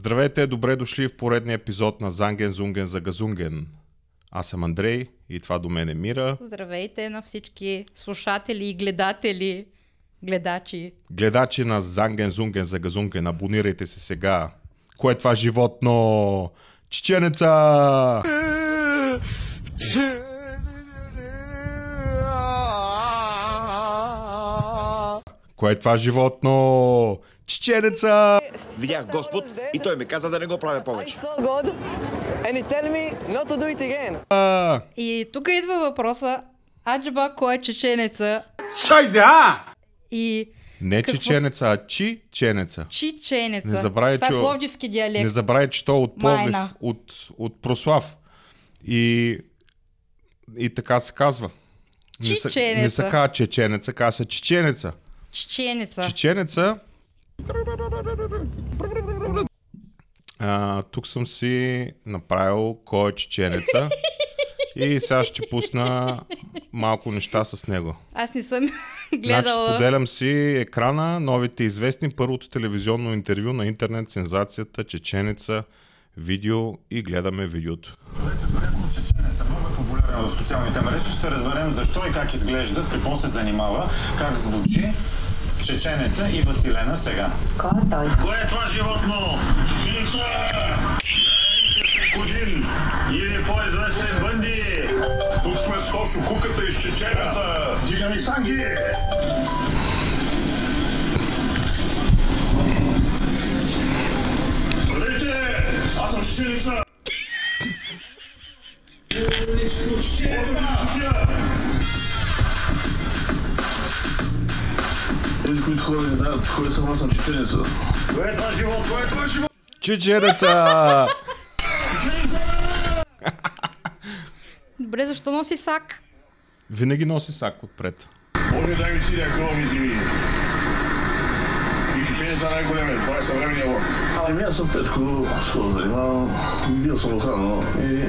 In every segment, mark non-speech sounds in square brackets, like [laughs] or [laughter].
Здравейте, добре дошли в поредния епизод на Занген Зунген за Газунген. Аз съм Андрей и това до мен е Мира. Здравейте на всички слушатели и гледатели, гледачи. Гледачи на Занген Зунген за Газунген, абонирайте се сега. Кое е това животно? Чеченеца! Кое е това животно? Чеченеца! Видях Господ и той ми каза да не го правя I повече. saw God and he tell me not to do it again. А, И тук идва въпроса, аджба, кой е чеченеца? И Не Какво? чеченеца, а чиченеца. чиченеца. Не забравяй, Това че- е пловдивски диалект. Не забравяй, че то е от Пловдив, Майна. от, от Прослав. И, и така се казва. Не се, не се казва чеченеца, казва се чеченеца. Чеченеца. Чеченеца. А, тук съм си направил кой е чеченеца. И сега ще пусна малко неща с него. Аз не съм [laughs] Значи гледала. споделям си екрана, новите известни, първото телевизионно интервю на интернет, сензацията, чеченеца, видео и гледаме видеото. Много е популярен в социалните мрежи. Ще разберем защо и как изглежда, с какво се занимава, как звучи Чеченеца и Василена сега. Кое е това животно? Чеченица! Нарича се Кудин или по-известен Бънди. Тук сме с Тошо Куката из Чеченеца. Дига ми санги! Кой съм, чеченеца. Кое е това животно? Кое е това животно? Чеченеца! Добре, защо носи сак? Винаги носи сак отпред. Може да ми си някакво ми зими. И чеченеца най-големия. Това е съвременния лъв. Ами аз съм Петко, с това занимавам. Бил съм охрана и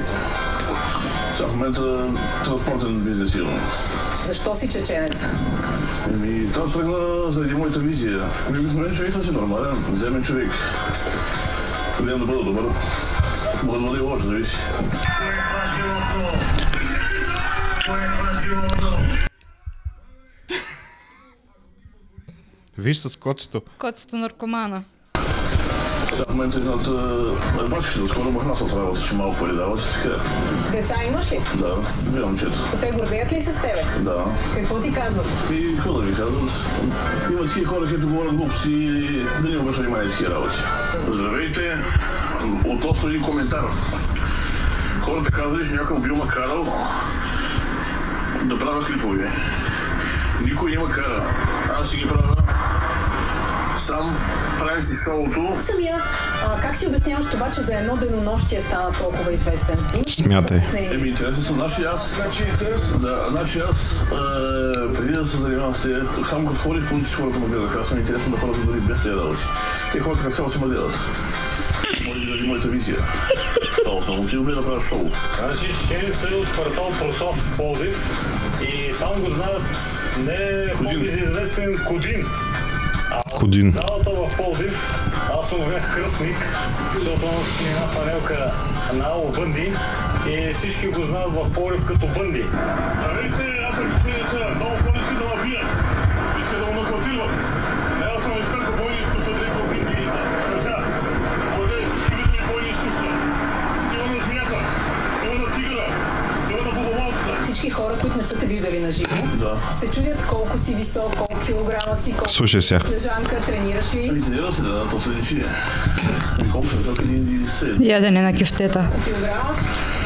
сега в момента транспортен бизнес имам. Защо си чеченец? Еми, това тръгна заради моята визия. Ми обикновен човек да си нормален, вземен човек. Гледам да бъда добър. Може да бъде и лош, зависи. Виж с котето. Котето наркомана. Сега в момента едната рибачките, доскоро махна с работа, че малко пари дават и така. Деца имаш ли? Да, две момчета. Те гордеят ли се с тебе? Да. Какво ти казват? И какво да ви казвам, има такива хора, които говорят глупости и да не обръща внимание такива работи. Здравейте! Относно един коментар. Хората казали, че някой бил ма карал да правя клипове. Никой не ма кара. Аз си ги правя сам, правим си шоуто. Самия, а, как си обясняваш това, че за едно денонощие стана толкова известен? Смятай. Еми, интересни са. Значи аз, да, значи аз, е, преди да се занимавам с тези, само като ходих по улици, хората ме гледаха. Аз съм интересен на хората дори без тези работи. Те хората като цяло си ме гледат. Може би заради моята визия. [laughs] Това основно ти да правя шоу. Значи, Шеница е от квартал Просов, Ползив. И там го знаят не по-известен Кудин. Ходин. Залата в Ползив, аз съм бях кръстник, защото он си една фанелка на Ало Бънди и всички го знаят в Ползив като Бънди. Които не са те виждали на живо, Да. се чудят колко си висок, колко килограма си, колко Слушай сега. лежанка, тренираш ли? Ами, тренира се, да, то се личи. Ами, колко съм висок, един. Ядене на кюфтета. Килограма?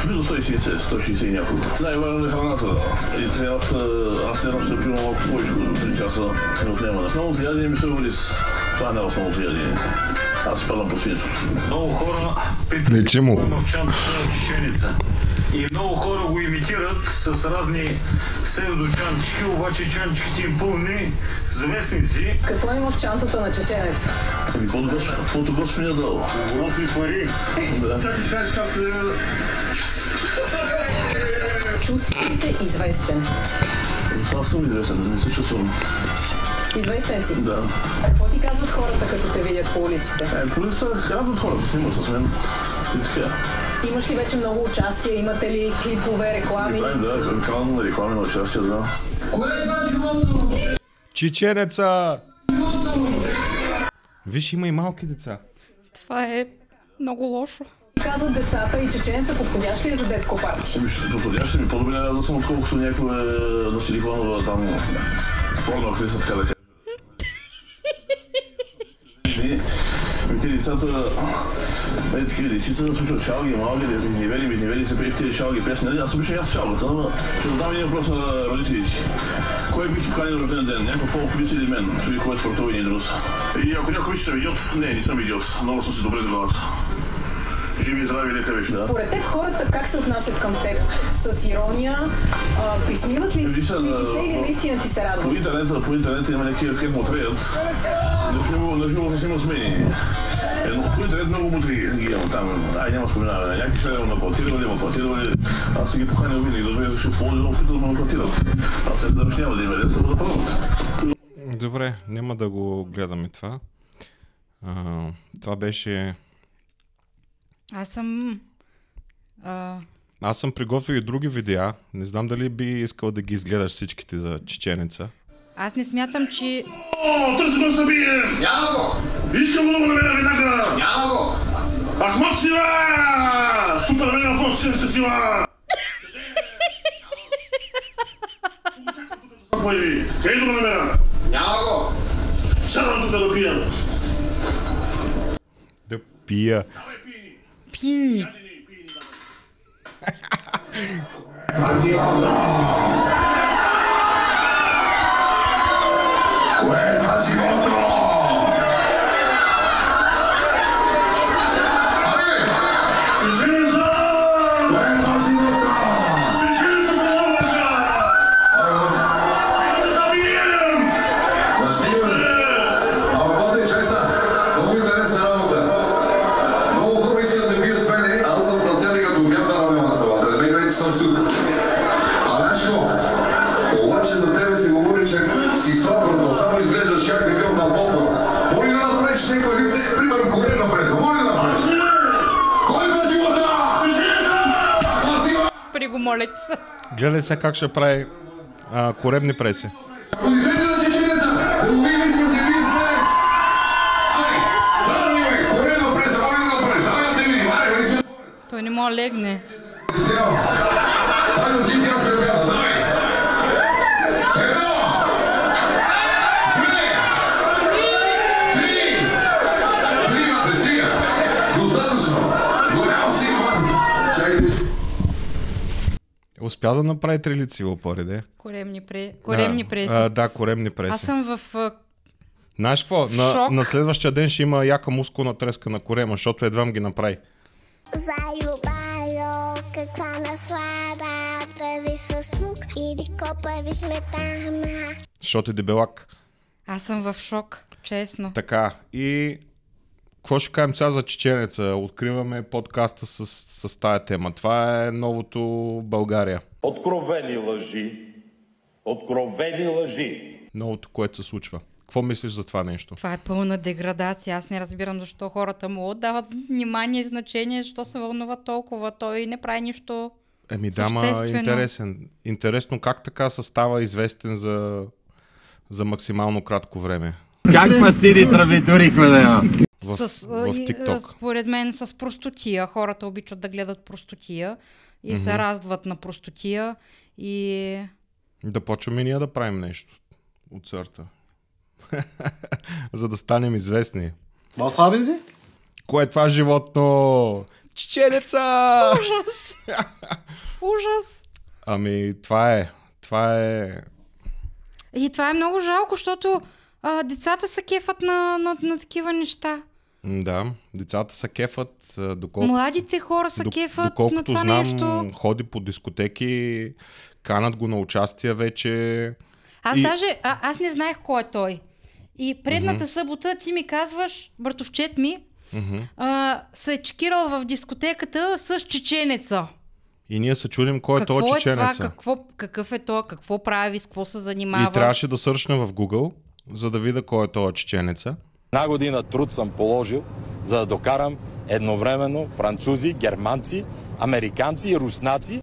Близо 160, 160 и няколко. Най-важно е храната. И трябва, аз тренирам се пивам малко повече от 3 часа не отнема. Основното ядене ми се рис. Това не е основното ядене. Аз спадам по свинството. Много хора Лечи му. чеченица. И много хора го имитират с разни псевдочанчики, обаче чанчиките им пълни с вестници. Какво има в чантата на чеченец? Ами, каквото Госп- каквото Господ ми е дал. Лопни пари. Да. Ли се известен? Аз съм известен, не се чувствам. Известен си. Да. Какво ти казват хората, като те видят по улиците? Е, коли са радват хората, снимат с мен. И така. Имаш ли вече много участия? Имате ли клипове, реклами? Да, канал на реклами на участие, да. Чеченеца! Виж, има и малки деца. Това е много лошо. Казват децата и чеченеца подходящ ли е за детско парти? Еми, ще подходящи ми по-добре да съм, отколкото някаква на силиконова там порно актриса, така да децата, е, такива децица слушат шалги, малки, деца, изнивели, изнивели се пеят тези шалги песни. Нали, Аз и аз шалгата, но ще задам един въпрос на родителите. Кой бих поканил на рожден ден? Някакъв фолк или мен? Човек, който спортува и друг. И ако някой ще съм идиот, не, не съм идиот. Много съм си добре с главата. Живи и здрави, лека вече. Да. Според теб хората как се отнасят към теб? С ирония? А, присмиват ли, ли ти се или наистина ти се По радват? интернета, по интернета има някакви как му треят. Наживо, наживо се снима с мене. Едно, по интернет много мутри ги има там. Ай, няма споменаване. Някакви ще ме наплатирали, ме платирали. Аз съм ги поканил винаги, да звезда ще ползи, но опитал да ме платират. Аз след да няма да има деца, да пробват. Добре, няма да го гледаме това. А, това беше... Аз съм... А, Аз съм приготвил и други видеа. Не знам дали би искал да ги изгледаш всичките за чеченеца. Аз не смятам, че... О, търси да се бие! Няма го! Искам го да го намеря веднага! Няма го! Ахмат сила! Супермен в офисната сила! Къде да го намеря? Няма го! Сядам тук да пия. Да пия. Пини! Кое [laughs] Спри го, моля ти се. Гледай сега как ще прави а, коребни преси. Аплодисменти на чеченеца! Половина иска да се бият с мен! Ай! Ладно, бе! Корена преса, моли да направиш. Ай, да те видим. Ай, бе, си Той не може легне. Сяо. Дай да си давай! Едно! Две! Три! Три, мате, стига! Достатъчно! Голямо си, мате! Чакайте си. Успя да направи три лици лопари, Коремни, пре... Коремни да. преси. А, да, коремни преси. Аз съм в... Знаеш какво? На, шок. на следващия ден ще има яка мускулна треска на корема, защото едва ги направи. Заю, баю, каква наслада Тази с лук или копави сметана Защото е дебелак. Аз съм в шок, честно. Така, и какво ще кажем сега за чеченеца? Откриваме подкаста с, с тая тема. Това е новото България. Откровени лъжи. Откровени лъжи. Новото, което се случва. Какво мислиш за това нещо? Това е пълна деградация. Аз не разбирам защо хората му отдават внимание и значение, защо се вълнува толкова. Той не прави нищо. Еми да, ма Съществено. интересен. Интересно как така се става известен за, за максимално кратко време. Как ма сиди травитурихме да има? В, С, в и, TikTok. Според мен с простотия. Хората обичат да гледат простотия и се радват на простотия. И Да почваме ние да правим нещо от сорта. [laughs] за да станем известни. Haben Sie? Кое е това животно? Чеченеца! ужас! [laughs] ужас! Ами, това е. Това е... И това е много жалко, защото а, децата се кефат на, на, на такива неща. Да, децата са кефът, а, доколко, Младите хора док- кефат на доколкото това знам, нещо. ходи по дискотеки, канат го на участие вече. Аз и- даже, а, аз не знаех кой е той. И предната събота ти ми казваш, братовчет ми, а, се е чекирал в дискотеката с чеченеца. И ние се чудим кой е какво този е това? Какво, какъв е той? Какво прави? С какво се занимава? И трябваше да сършна в Google за да видя кой е този чеченеца. Една година труд съм положил, за да докарам едновременно французи, германци, американци и руснаци.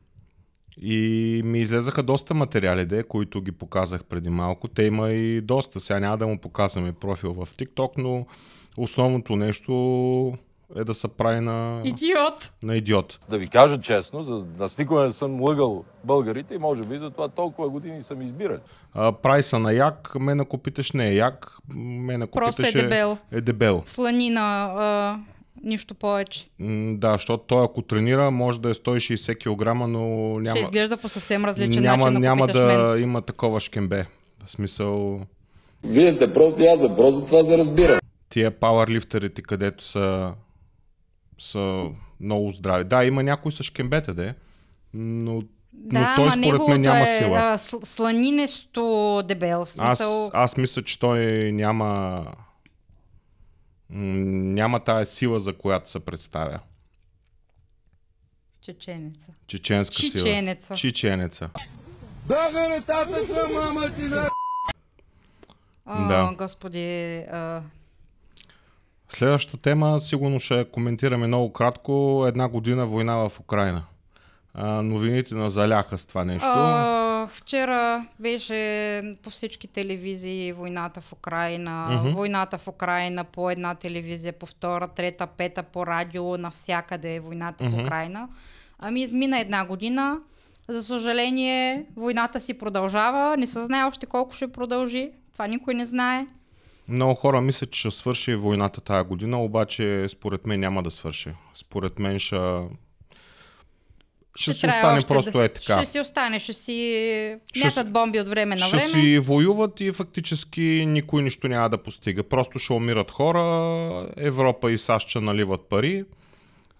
И ми излезаха доста материали, де, които ги показах преди малко. Те има и доста. Сега няма да му показваме профил в TikTok, но основното нещо е да се прави на... Идиот! На идиот. Да ви кажа честно, за да аз никога не съм лъгал българите и може би за това толкова години съм избирал. А, прави са на як, мен ако питаш не е як, мен ако Просто е питаш дебел. е дебел. Сланина, а, нищо повече. М, Да, защото той ако тренира, може да е 160 кг, но няма, Ще изглежда по съвсем различен няма, начин, ако няма питаш да мен. има такова шкембе. В смисъл, Вие сте прости, аз съм просто това за разбирам. тия пауърлифтерите, където са, са много здрави. Да, има някой с шкембета, де, но, но Да, той ама според мен няма е сила. а, сл- сланинесто дебел. В смисъл... Аз, аз мисля, че той няма няма тая сила, за която се представя. Чеченеца. Чеченска сила. Чиченеца. Чиченеца. А, Да. Господи, а, Следващата тема сигурно ще коментираме много кратко. Една година война в Украина. А, новините на заляха с това нещо. а, вчера беше по всички телевизии войната в Украина. Мгм. Войната в Украина по една телевизия, по втора, трета, пета, по радио, навсякъде е войната Мгм. в Украина. Ами измина една година. За съжаление, войната си продължава. Не се знае още колко ще продължи. Това никой не знае. Много хора мислят, че ще свърши войната тая година, обаче според мен няма да свърши. Според мен ще... Ще, си трябва остане просто да... е така. Ще си остане, ще си Ще мятат си- бомби от време на Ще време. си воюват и фактически никой нищо няма да постига. Просто ще умират хора, Европа и САЩ ще наливат пари.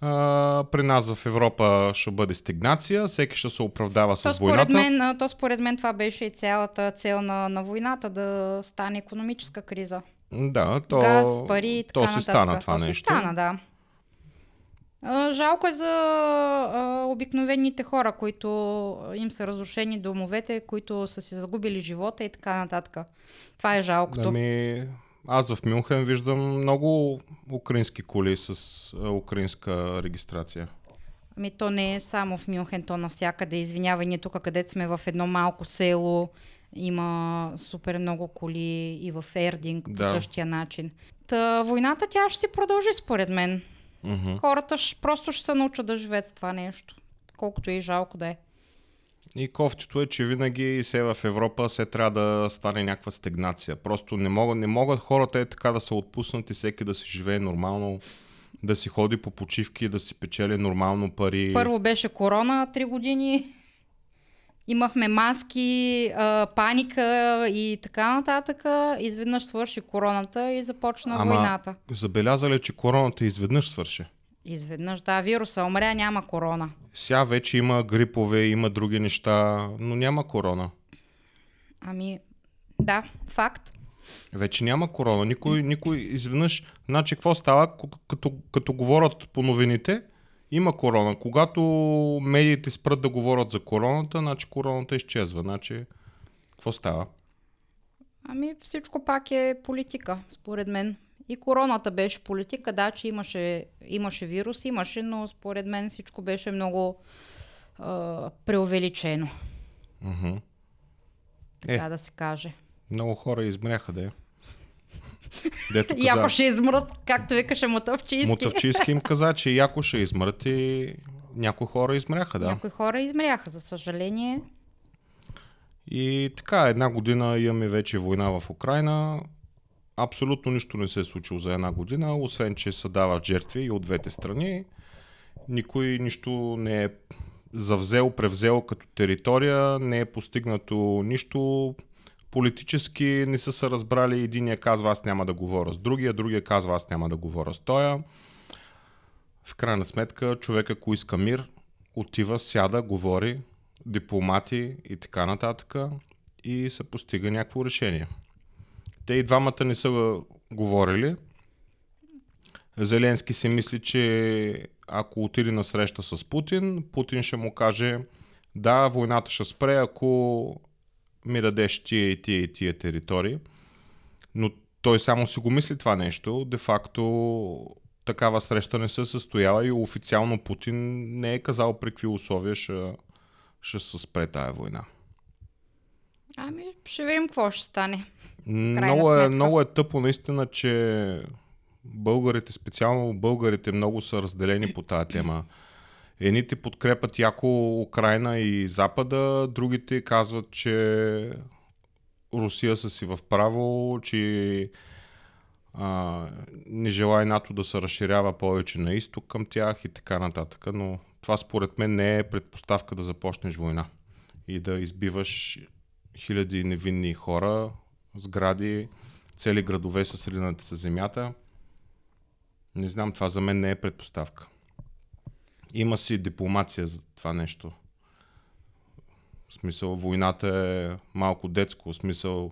А, при нас в Европа ще бъде стигнация, всеки ще се оправдава То с според, войната. мен, а, то според мен това беше и цялата цел на, на войната, да стане економическа криза. Да, то, Газ, пари и така то си нататък. стана това то нещо. си стана, да. Жалко е за а, обикновените хора, които им са разрушени домовете, които са си загубили живота и така нататък. Това е жалкото. Ами, аз в Мюнхен виждам много украински коли с украинска регистрация. Ами то не е само в Мюнхен, то навсякъде. Извинявай, ние тук, където сме в едно малко село, има супер много коли и в Ердинг по Да. същия начин. Та войната тя ще си продължи според мен. Мгм. Хората ще, просто ще се научат да живеят с това нещо. Колкото и жалко да е. И кофтито е, че винаги се в Европа се трябва да стане някаква стегнация. Просто не могат, не могат хората е така да се отпуснат и всеки да си живее нормално, да си ходи по почивки, да си печели нормално пари. Първо беше корона три години. Имахме маски, а, паника и така нататък. Изведнъж свърши короната и започна Ама войната. забелязали, че короната изведнъж свърши. Изведнъж, да, вируса умря, няма корона. Сега вече има грипове, има други неща, но няма корона. Ами, да, факт. Вече няма корона. Никой, никой изведнъж... Значи, какво става, като, като говорят по новините, има корона. Когато медиите спрат да говорят за короната, значи короната изчезва. Значи, какво става? Ами всичко пак е политика, според мен. И короната беше политика, да, че имаше, имаше вирус, имаше, но според мен всичко беше много а, преувеличено, Мгм. така да се каже. Много хора измряха, да е. Дето [laughs] ако ще измрат, както викаше Мотъвчийски. Мотавчийски им каза, че яко ще измрат и някои хора измряха, да. Някои хора измряха, за съжаление. И така, една година имаме вече война в Украина. Абсолютно нищо не се е случило за една година, освен че се дават жертви и от двете страни. Никой нищо не е завзел, превзел като територия, не е постигнато нищо. Политически не са се разбрали. Единия казва аз няма да говоря с другия, другия казва аз няма да говоря с тоя. В крайна сметка човек ако иска мир, отива, сяда, говори, дипломати и така нататък и се постига някакво решение. Те и двамата не са говорили. Зеленски си мисли, че ако отиде на среща с Путин, Путин ще му каже да, войната ще спре, ако ми дадеш тия и тия и тия територии. Но той само си го мисли това нещо. Де факто такава среща не се състояла и официално Путин не е казал при какви условия ще, ще се спре тая война. Ами, ще видим какво ще стане. Много е, много е тъпо наистина, че българите, специално българите, много са разделени по тази тема. Едните подкрепят яко Украина и Запада, другите казват, че Русия са си в право, че а, не желая НАТО да се разширява повече на изток към тях и така нататък. Но това според мен не е предпоставка да започнеш война и да избиваш хиляди невинни хора, сгради, цели градове са сринати с земята. Не знам, това за мен не е предпоставка. Има си дипломация за това нещо. В смисъл, войната е малко детско. В смисъл,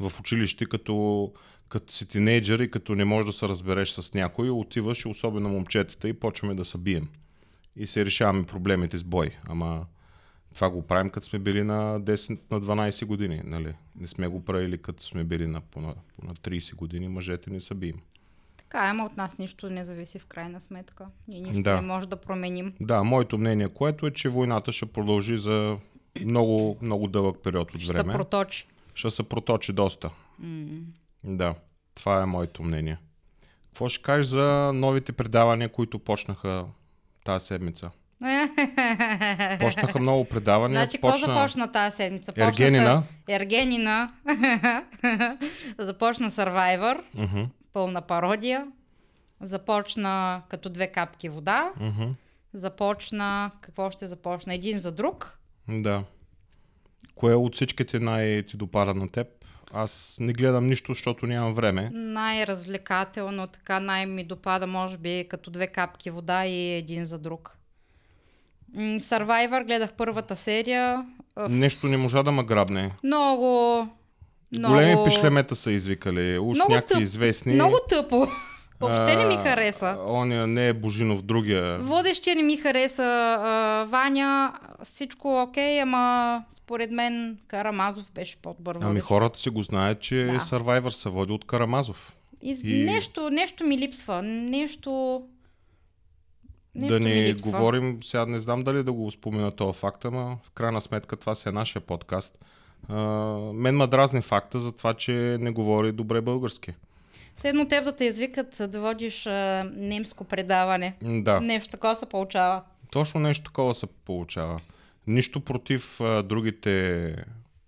в училище, като, като си тинейджър и като не можеш да се разбереш с някой, отиваш, особено момчетата, и почваме да се бием. И се решаваме проблемите с бой. Ама това го правим, като сме били на 10, на 12 години. Нали? Не сме го правили, като сме били на, по, на, по на 30 години. Мъжете не са бием. Така, ама от нас нищо не зависи в крайна сметка. Ние нищо Да. не може да променим. Да, моето мнение, което е, че войната ще продължи за много, много дълъг период от Ще се време. проточи. Ще се проточи доста. М. Да, това е моето мнение. Какво ще кажеш за новите предавания, които почнаха тази седмица? Почнаха много предавания. Значи, какво почна... започна тази седмица? Почна Ергенина. С... Ергенина. [laughs] започна Survivor. Мгм. Пълна пародия. Започна като две капки вода. Мгм. Започна... Какво ще започна? Един за друг. Да. Кое от всичките най- ти допада на теб? Аз не гледам нищо, защото нямам време. Най-развлекателно, така най- ми допада, може би, като две капки вода и един за друг. Survivor гледах първата серия.Ъф, Нещо не можа да ме грабне. Много... много... Големи пишлемета са извикали. Уж Много някакви тъп- известни. Много тъпо. Въобще не ми хареса. Оня не е Божинов, другия. Водещия не ми хареса а, Ваня. Всичко окей, ама според мен Карамазов беше по-добър Ами хората си го знаят, че Да. Survivor се води от Карамазов. И- Нещо, нещо ми липсва. Нещо... Нещо да липсва. говорим, сега не знам дали да го спомена този факт, ама в крайна сметка това си е нашия подкаст. А, мен ма дразни факта за това, че не говори добре български. Седно теб да те извикат да водиш а, немско предаване. Да. Нещо такова се получава. Точно нещо такова се получава. Нищо против а, другите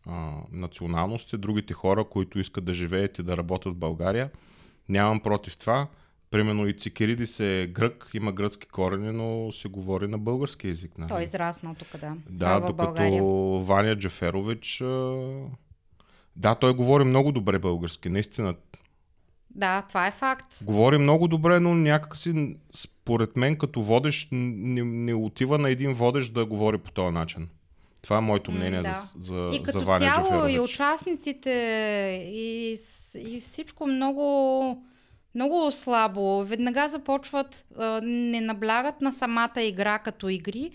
а, националности, другите хора, които искат да живеят и да работят в България. Нямам против това. Примерно и Цикиридис е грък, има гръцки корени, но се говори на български язик. Нали? Той е израснал тук, да. Да, в докато България. Ваня Джаферович... Да, той говори много добре български, наистина. Да, това е факт. Говори много добре, но някакси, според мен, като водещ, не, не отива на един водещ да говори по този начин. Това е моето мнение да. за, за, И като за Ваня цяло Джаферович. и участниците и, и всичко много, много слабо. Веднага започват, а, не наблягат на самата игра като игри,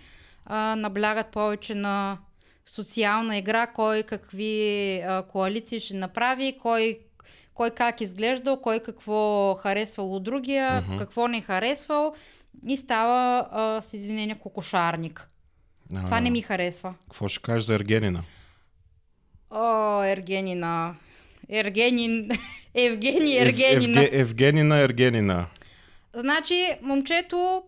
а, наблягат повече на социална игра, кой какви а, коалиции ще направи, кой, кой как изглеждал, кой какво харесвал от другия, Мгм. какво не харесвал и става а, с извинение кокошарник. А, Това не ми харесва. Какво ще кажеш за Ергенина? О, Ергенина. Ергенин. [laughs] Евгений Ергенина. Евге, Евгенина Ергенина. Значи, момчето,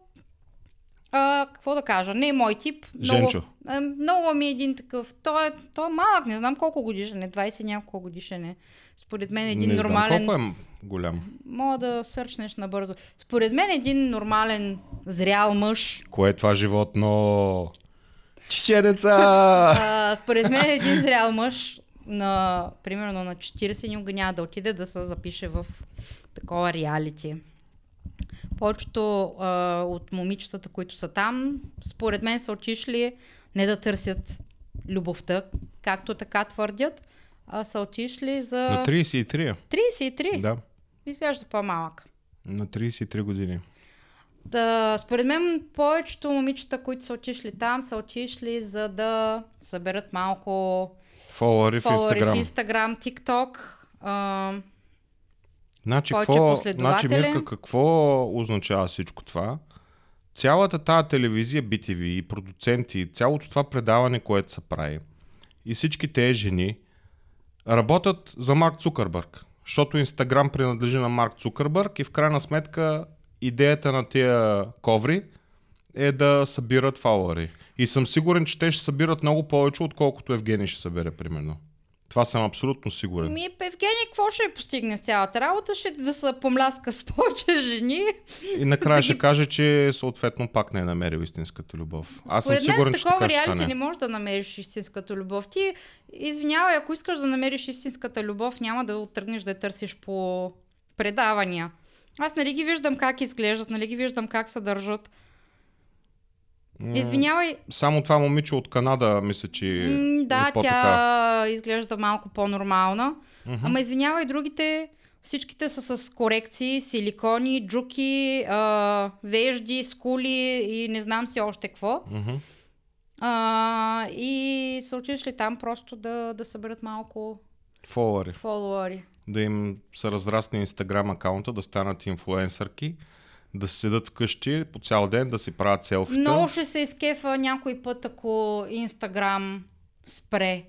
а, какво да кажа, не е мой тип. Женчо. Много, а, много ми е един такъв. Той е, той е малък, не знам колко годишен е, 20 няколко годишен е. Според мен един не нормален... знам колко е голям. Мога да сърчнеш набързо. Според мен един нормален, зрял мъж. Кое е това животно? Чеченеца! А, според мен един зрял мъж на, примерно на 40 никога няма да отиде да се запише в такова реалити. Повечето а, от момичетата, които са там, според мен са отишли не да търсят любовта, както така твърдят, а са отишли за... На 33. 33? Да, Изглежда по-малък. на 33 години. Да, според мен повечето момичета, които са отишли там, са отишли за да съберат малко Фолуари в Инстаграм. в Instagram, TikTok. А, Значи, какво, значи, Мирка, какво означава всичко това? Цялата тази телевизия BTV и продуценти, и цялото това предаване, което се прави, и всички тези жени работят за Марк Цукърбърг. Защото Инстаграм принадлежи на Марк Цукърбърг и в крайна сметка идеята на тия коври е да събират фауъри. И съм сигурен, че те ще събират много повече, отколкото Евгений ще събере, примерно. Това съм абсолютно сигурен. Ми, Евгений, какво ще постигне с цялата работа? Ще да се помляска с повече жени. И накрая Да ще ги- каже, че съответно пак не е намерил истинската любов. Аз съм Според мен сигурен, с че такова реалити не можеш да намериш истинската любов. Ти, извинявай, ако искаш да намериш истинската любов, няма да тръгнеш да я търсиш по предавания. Аз нали ги виждам как изглеждат, нали ги виждам как се държат. Извинявай, Само това момиче от Канада, мисля, че М, да, е тя изглежда малко по-нормална. Мгм. Ама извинявай, другите всичките са с корекции, силикони, джуки, а, вежди, скули и не знам си още какво. Мгм. А, и са отишли там просто да, да съберат малко Фолуари. фолуари. Да им се разрасне инстаграм акаунта, да станат инфлуенсърки, да седат вкъщи по цял ден, да си правят селфита. Много ще се изкефа някой път, ако Инстаграм спре.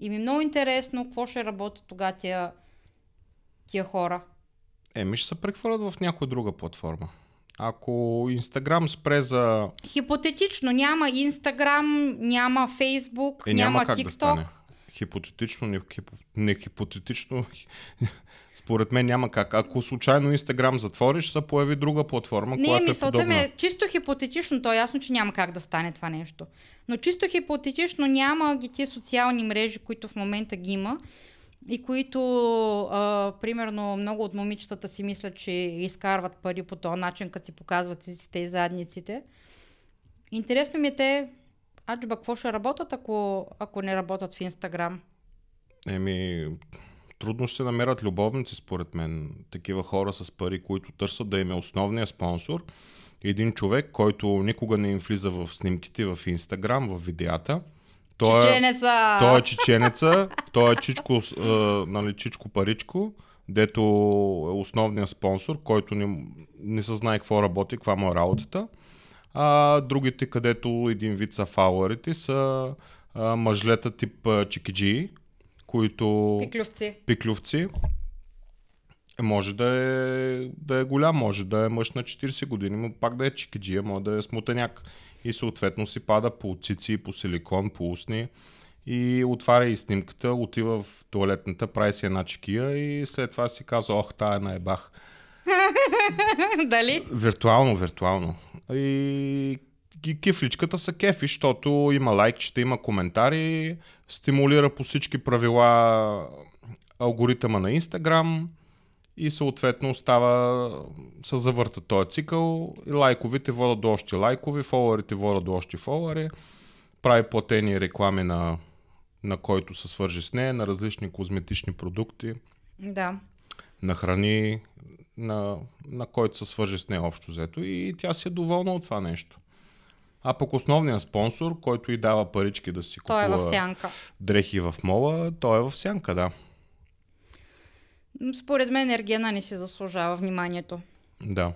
И ми е много интересно какво ще работят тогава тия, тия хора. Еми ще се прехвърлят в някоя друга платформа. Ако Инстаграм спре за... Хипотетично няма Инстаграм, няма Фейсбук, Е, няма, няма как да TikTok. стане. Хипотетично, не, хипо, не хипотетично. [laughs] Според мен няма как. Ако случайно Инстаграм затвориш, се появи друга платформа, Не, която е мисълта ми подобна. е чисто хипотетично, то е ясно, че няма как да стане това нещо. Но чисто хипотетично няма ги тия социални мрежи, които в момента ги има и които, а, примерно, много от момичетата си мислят, че изкарват пари по този начин, като си показват циците и задниците. Интересно ми е те, аджба, какво ще работят, ако, ако не работят в Инстаграм? Еми, трудно ще се намерят любовници, според мен. Такива хора с пари, които търсят да им е основният спонсор. Един човек, който никога не им влиза в снимките в Инстаграм, в видеята. Той е, Чеченеца! той е чеченеца, той е чичко, а, нали, чичко паричко, дето е основният спонсор, който не, не се знае какво работи, каква му е работата. А другите, където един вид са фауърите, са а, мъжлета тип а, чикиджи, които... Пиклювци. Пиклювци. Е, Може да е, да е голям, може да е мъж на 40 години, но пак да е чикиджия, може да е смутеняк. И съответно си пада по цици, по силикон, по устни и отваря и снимката, отива в туалетната, прави си една чекия и след това си казва, ох, тая наебах. [laughs] Дали? Виртуално, виртуално. И кифличката са кефи, защото има лайкчета, има коментари, стимулира по всички правила алгоритъма на Инстаграм и съответно става, се завърта този цикъл. И лайковите водят до още лайкови, фолуарите водят до още фолуари, прави платени реклами на, на който се свържи с нея, на различни козметични продукти. Да. на храни, на, на който се свържи с нея общо взето и тя си е доволна от това нещо. А пък основният спонсор, който и дава парички да си Той е купува в сянка. дрехи в мола, той е в сянка, да. Според мен Ергена не си заслужава вниманието. Да.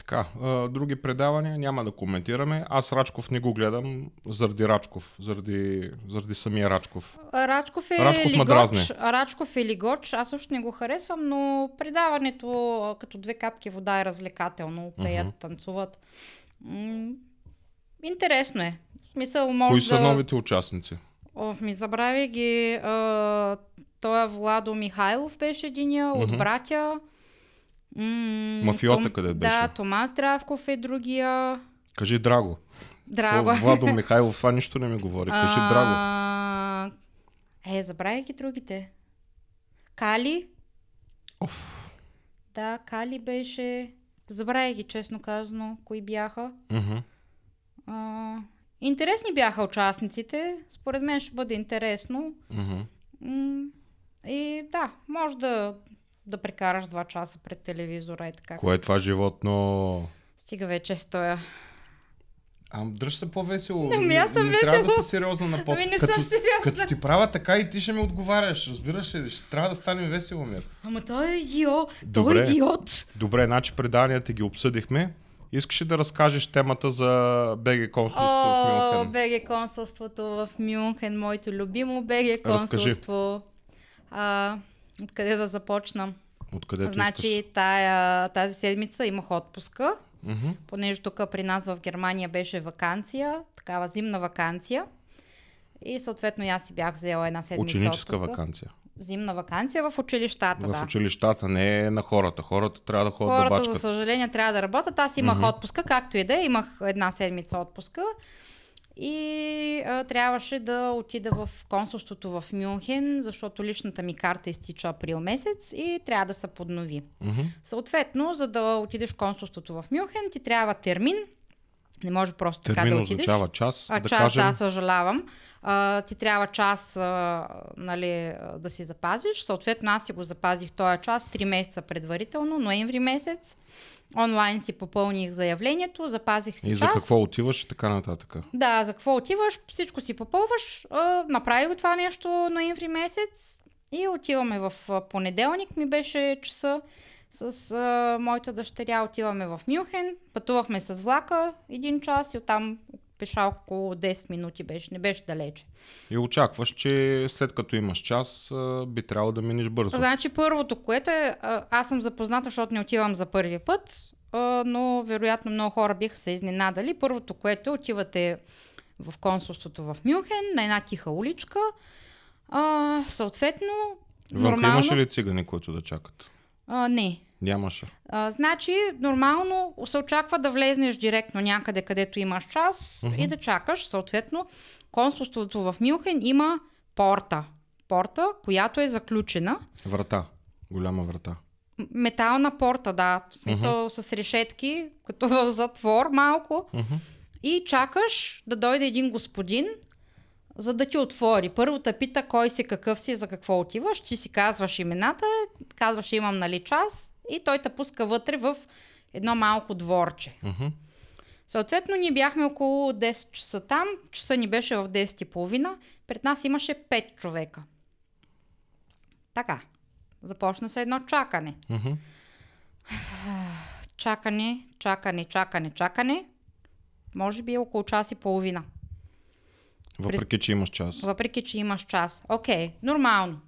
Така, а, други предавания няма да коментираме. Аз Рачков не го гледам заради Рачков, заради, заради самия Рачков. Рачков е Рачков лигоч. Рачков е лигоч. Аз също не го харесвам, но предаването като две капки вода е развлекателно. Пеят, Мгм. танцуват. М- интересно е. В смисъл, може Кои да... са новите участници? Оф, ми забравя ги. А, той е Владо Михайлов беше единия от Мгм. братя. М, Мафиота къде беше? Да, Томас Здравков е другия. Кажи Драго. Драго. Владо Михайлов, това нищо не ми говори. Кажи Драго. Е, забравя ги другите. Кали. Оф. Да, Кали беше. Забравя ги, честно казано, кои бяха. Мгм. А, интересни бяха участниците. Според мен ще бъде интересно. М, И да, може да, да прекараш два часа пред телевизора и така. Кое е това животно? Стига вече стоя. Ам, дръж се по-весело. Ами аз съм не, не трябва да си сериозна на под. Ами не като, съм сериозна. Като ти правя така и ти ще ми отговаряш, разбираш ли? Ще трябва да станем весело, мир. Ама той е идиот. Той е идиот. Добре, значи преданията ги обсъдихме. Искаш ли да разкажеш темата за БГ консулство в О, Мюнхен? БГ консулството в Мюнхен, моето любимо БГ Разкажи. консулство. А, откъде да започна? Откъдето значи искаш. тая, тази седмица имах отпуска, Мгм. понеже тук при нас в Германия беше вакансия, такава зимна вакансия. И съответно аз си бях взела една седмица Ученическа отпуска. вакансия. Зимна вакансия в училищата, В да. училищата, не на хората. Хората трябва да ходят да Хората, бачкат. за съжаление, трябва да работят. Аз имах Мгм. отпуска, както и да е. Имах една седмица отпуска. И а, трябваше да отида в консулството в Мюнхен, защото личната ми карта изтича април месец и трябва да се поднови. Мгм. Съответно, за да отидеш в консулството в Мюнхен, ти трябва термин. Не може просто така Термин да отидеш. означава час, А, да час, кажем. да, съжалявам. А, ти трябва час а, нали, да си запазиш. Съответно, аз си го запазих този час 3 месеца предварително, ноември месец. Онлайн си попълних заявлението, запазих си И час. за какво отиваш и така нататък. Да, за какво отиваш, всичко си попълваш. Направи го това нещо ноември месец и отиваме в понеделник, ми беше часа с а, моята дъщеря, отиваме в Мюнхен, пътувахме с влака един час и оттам пеша около 10 минути беше, не беше далече. И очакваш, че след като имаш час, би трябвало да минеш бързо. Значи първото, което е, аз съм запозната, защото не отивам за първи път, но вероятно много хора биха се изненадали. Първото, което е, отивате в консулството в Мюнхен, на една тиха уличка. А, съответно, Вънка нормално... имаше ли цигани, които да чакат? А, не. Нямаше. А, значи, нормално се очаква да влезнеш директно някъде, където имаш час Мгм. и да чакаш. Съответно, консулството в Мюнхен има порта. Порта, която е заключена. Врата. Голяма врата. Метална порта, да. В смисъл с решетки, като в затвор малко. Мгм. И чакаш да дойде един господин, за да ти отвори. Първо те пита кой си, какъв си, за какво отиваш. Ти си казваш имената, казваш имам нали час и той те пуска вътре в едно малко дворче. Мгм. Съответно, ние бяхме около 10 часа там. Часа ни беше в 10.30. Пред нас имаше 5 човека. Така. Започна се едно чакане. Мгм. [sighs] Чакане, чакане, чакане, чакане. Може би е около час и половина. Въпреки, че имаш час. Въпреки, че имаш час. Окей, нормално.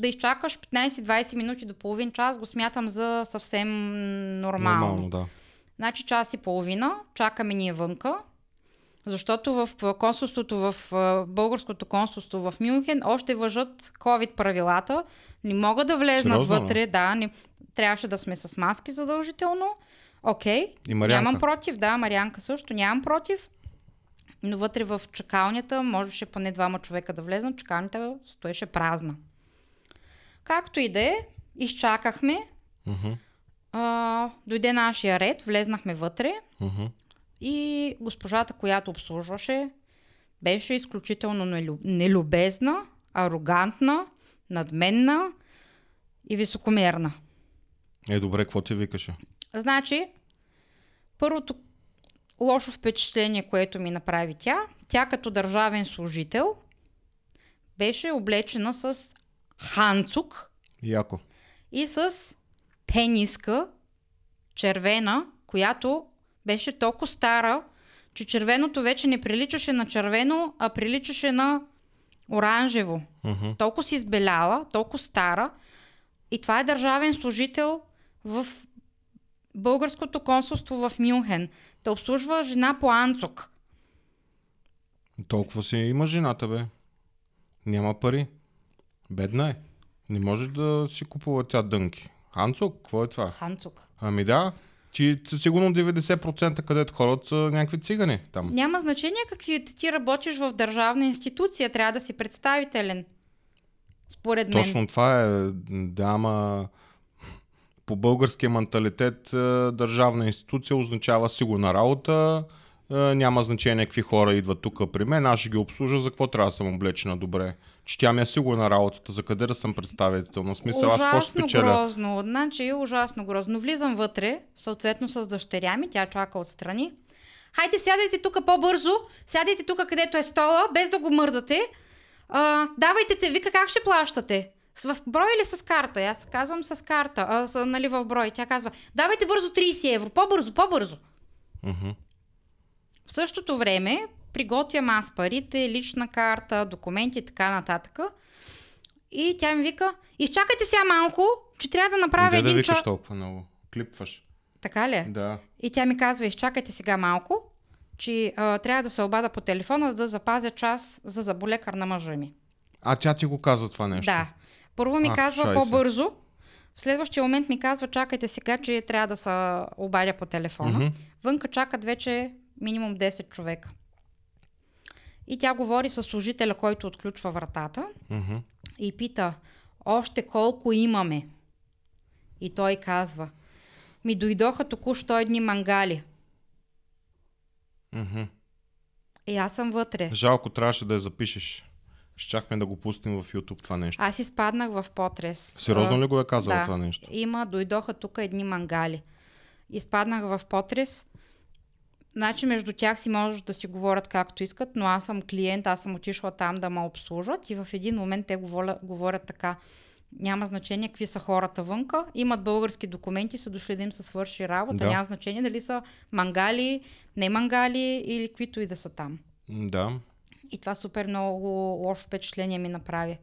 Да изчакаш 15-20 минути до половин час го смятам за съвсем нормално. Нормално, да. Значи час и половина, чакаме ние вънка, защото в консулството, в българското консулство в Мюнхен още въжат COVID правилата. Не могат да влезнат Сериозно? вътре, да, не, трябваше да сме с маски задължително. Окей, И Марианка. нямам против, да, Марианка също, нямам против. Но вътре в чакалнята можеше поне двама човека да влезнат, чакалнята стоеше празна. Както и да е, изчакахме, Мгм. а, дойде нашия ред, влезнахме вътре Мгм. и госпожата, която обслужваше, беше изключително нелю- нелюбезна, арогантна, надменна и високомерна. Е, добре, какво ти викаше? Значи, първото лошо впечатление, което ми направи тя, тя като държавен служител беше облечена с ханцук Яко. и с тениска червена, която беше толкова стара, че червеното вече не приличаше на червено, а приличаше на оранжево. Мгм. Толкова си избеляла, толкова стара. И това е държавен служител в българското консулство в Мюнхен. Те обслужва жена по Анцук. Толкова си има жената, бе. Няма пари. Бедна е. Не може да си купува тя дънки. Ханцук, какво е това? Ханцук. Ами да, ти сигурно 90% където хората са някакви цигани там. Няма значение какви ти работиш в държавна институция, трябва да си представителен. Според мен. Точно това е. Да, ама по българския менталитет е, държавна институция означава сигурна работа, няма значение какви хора идват тук при мен, аз ще ги обслужа, за какво трябва да съм облечена добре. Че тя ми е сигурна работата, за къде да съм представител. На смисъл, аз какво ще Ужасно спечеля? грозно. Значи, ужасно грозно. Влизам вътре, съответно с дъщеря ми, тя чака отстрани. Хайде, сядайте тук по-бързо, сядайте тук, където е стола, без да го мърдате. А, давайте те, вика как ще плащате? С в брой или с карта? Аз казвам с карта, а, с, нали в брой. Тя казва, давайте бързо 30 евро, по-бързо, по-бързо. Мгм. В същото време приготвям аз парите, лична карта, документи и така нататък. И тя ми вика, изчакайте сега малко, че трябва да направя Де да един викаш час. толкова много? Клипваш. Така ли? Да. И тя ми казва, изчакайте сега малко, че а, трябва да се обада по телефона, за да запазя час за заболекар на мъжа ми. А тя ти го казва това нещо. Да. Първо ми Ах, казва шайсе. по-бързо, в следващия момент ми казва, чакайте сега, че трябва да се обадя по телефона. Мгм. Вънка чакат вече минимум 10 човека. И тя говори с служителя, който отключва вратата Мгм. и пита, още колко имаме? И той казва, ми дойдоха току-що едни мангали. Мгм. И аз съм вътре. Жалко, трябваше да я запишеш. Щяхме да го пустим в YouTube това нещо. Аз изпаднах в потрес. Сериозно ли го е казала да. това нещо? Има, дойдоха тук едни мангали. Изпаднах в потрес. Значи между тях си може да си говорят както искат, но аз съм клиент, аз съм отишла там да ме обслужат и в един момент те говорят, говорят така. Няма значение какви са хората вънка, имат български документи, са дошли да им се свърши работа, Да. няма значение дали са мангали, не мангали или каквито и да са там. Да. И това супер много лошо впечатление ми направи.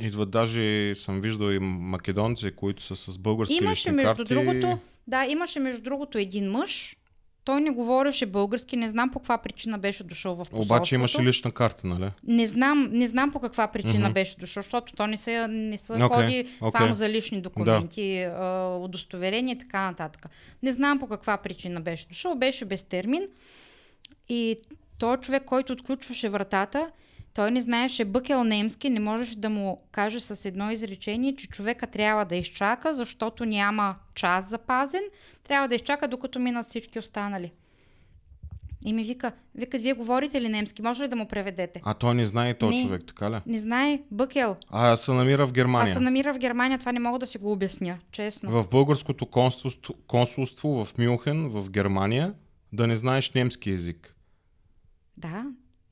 Идват даже, съм виждал и македонци, които са с български Имаше, между карти. другото, да, имаше между другото един мъж. Той не говореше български, не знам по каква причина беше дошъл в посолството. Обаче имаше лична карта, нали? Не знам, не знам по каква причина Мгм. беше дошъл, защото то не се, не се Окей, ходи окей. само за лични документи, а, удостоверения и така нататък. Не знам по каква причина беше дошъл, беше без термин. И той човек, който отключваше вратата, той не знаеше бъкел немски, не можеше да му каже с едно изречение, че човека трябва да изчака, защото няма час запазен, трябва да изчака докато минат всички останали. И ми вика, вика, вие говорите ли немски, може ли да му преведете? А той не знае този Не. човек, така ли? Не знае, бъкел. А се намира в Германия. се намира в Германия, това не мога да си го обясня, честно. В българското консулство, консулство в Мюнхен, в Германия, да не знаеш немски язик. Да.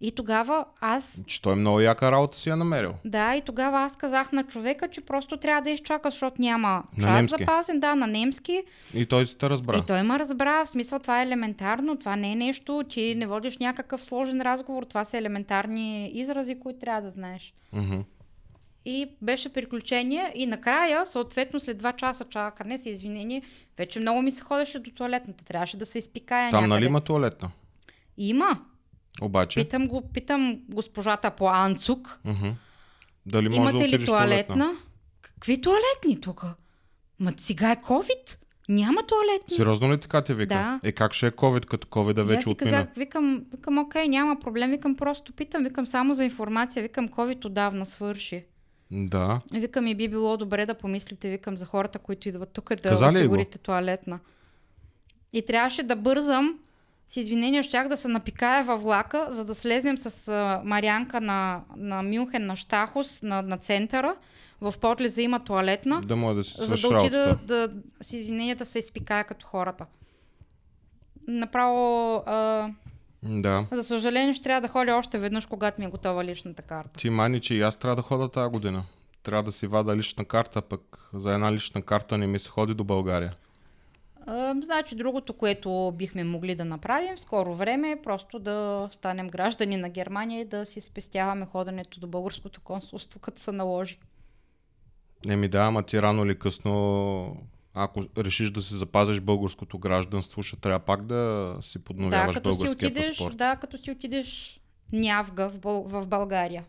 И тогава аз Че той много яка работа си е намерил. Да, и тогава аз казах на човека, че просто трябва да изчака, защото няма На час немски? запазен, да, на немски. И той си те разбра. И той ме разбра, в смисъл това е елементарно, това не е нещо, ти не водиш някакъв сложен разговор, това са елементарни изрази, които трябва да знаеш. И беше приключение и накрая, съответно след два часа чакане с извинение, вече много ми се ходеше до туалетната, трябваше да се изпикая Там някъде. нали има туалетна? Има. Обаче, Питам, го, питам госпожата по Анцук, дали може Имате да ли туалетна? туалетна? Какви туалетни тук? Ма сега е COVID. Няма туалетни. Сериозно ли така ти вика? Да. Е как ще е COVID, като COVID да И аз вече си отмина? казах, викам, викам, окей, няма проблем, викам, просто питам, викам само за информация, викам, COVID отдавна свърши. Да. Викам, и би било добре да помислите, викам, за хората, които идват тук да Каза ли го? осигурите туалетна. И трябваше да бързам, с извинения, щях да се напикая във влака, за да слезнем с Марианка на, на Мюнхен, на Штахос, на, на центъра. В Потлеза има туалетна. Да може да си за да отида работата. да, с извинения да се изпикая като хората. Направо, а, Да. за съжаление, ще трябва да ходя още веднъж, когато ми е готова личната карта. Ти мани, че и аз трябва да хода тази година. Трябва да си вада лична карта, пък за една лична карта не ми се ходи до България. Значи другото, което бихме могли да направим в скоро време е просто да станем граждани на Германия и да си спестяваме ходенето до българското консулство, като се наложи. Не ми да, ама ти рано или късно, ако решиш да си запазиш българското гражданство, ще трябва пак да си Да, подновяваш като си българския отидеш, паспорт. да, като си отидеш нявга в, Бъл... в България.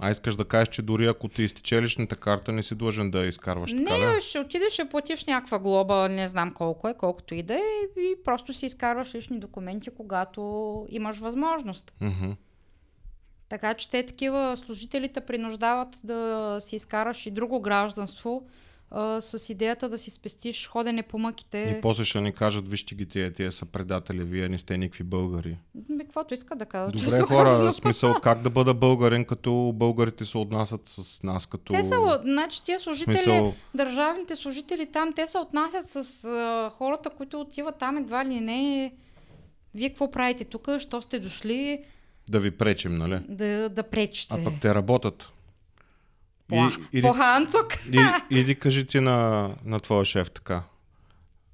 А искаш да кажеш, че дори ако ти изтече личната карта, не си длъжен да я изкарваш така Не, ли? ще отидеш, ще платиш някаква глоба, не знам колко е, колкото и да е, и просто си изкарваш лични документи, когато имаш възможност. Така че те такива служителите принуждават да си изкараш и друго гражданство а, с идеята да си спестиш ходене по мъките. И после ще ни кажат, вижте ги тия, тия са предатели, вие не сте никакви българи. Бе, каквото иска да кажа. Добре честно хора, казано. смисъл [laughs] как да бъда българин, като българите се отнасят с нас, като... Те са, значи тия служители, смисъл- държавните служители там, те се отнасят с а, хората, които отиват там едва ли не Вие какво правите тук? Що сте дошли Да ви пречим, нали? да, да пречите? А пък те работят. По, иди- по Ханцук. И, иди кажи ти на, на твоя шеф така.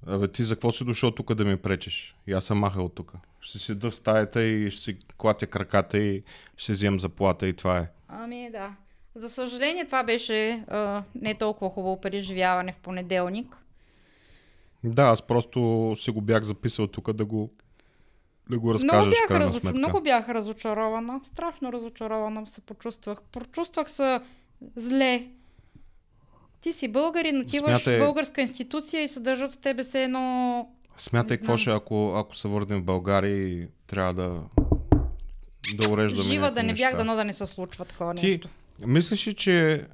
Абе ти за какво си дошъл тук да ми пречиш? И аз съм махал тук. Ще седа в стаята и ще си клатя краката и ще си вземам заплата и това е. Ами да. За съжаление това беше а, не толкова хубаво преживяване в понеделник. Да, аз просто си го бях записал тук да го, да го разкажеш Много бях, сметка. много бях разочарована. Страшно разочарована се почувствах. Почувствах се зле. Ти си българин, отиваш Смятай- в българска институция и се държат с тебе се едно... Смятай какво ще, ако, ако се върнем в България и трябва да, да уреждаме Жива да не неща. бях, дано да не се случва такова Ти нещо. мислиш ли, че,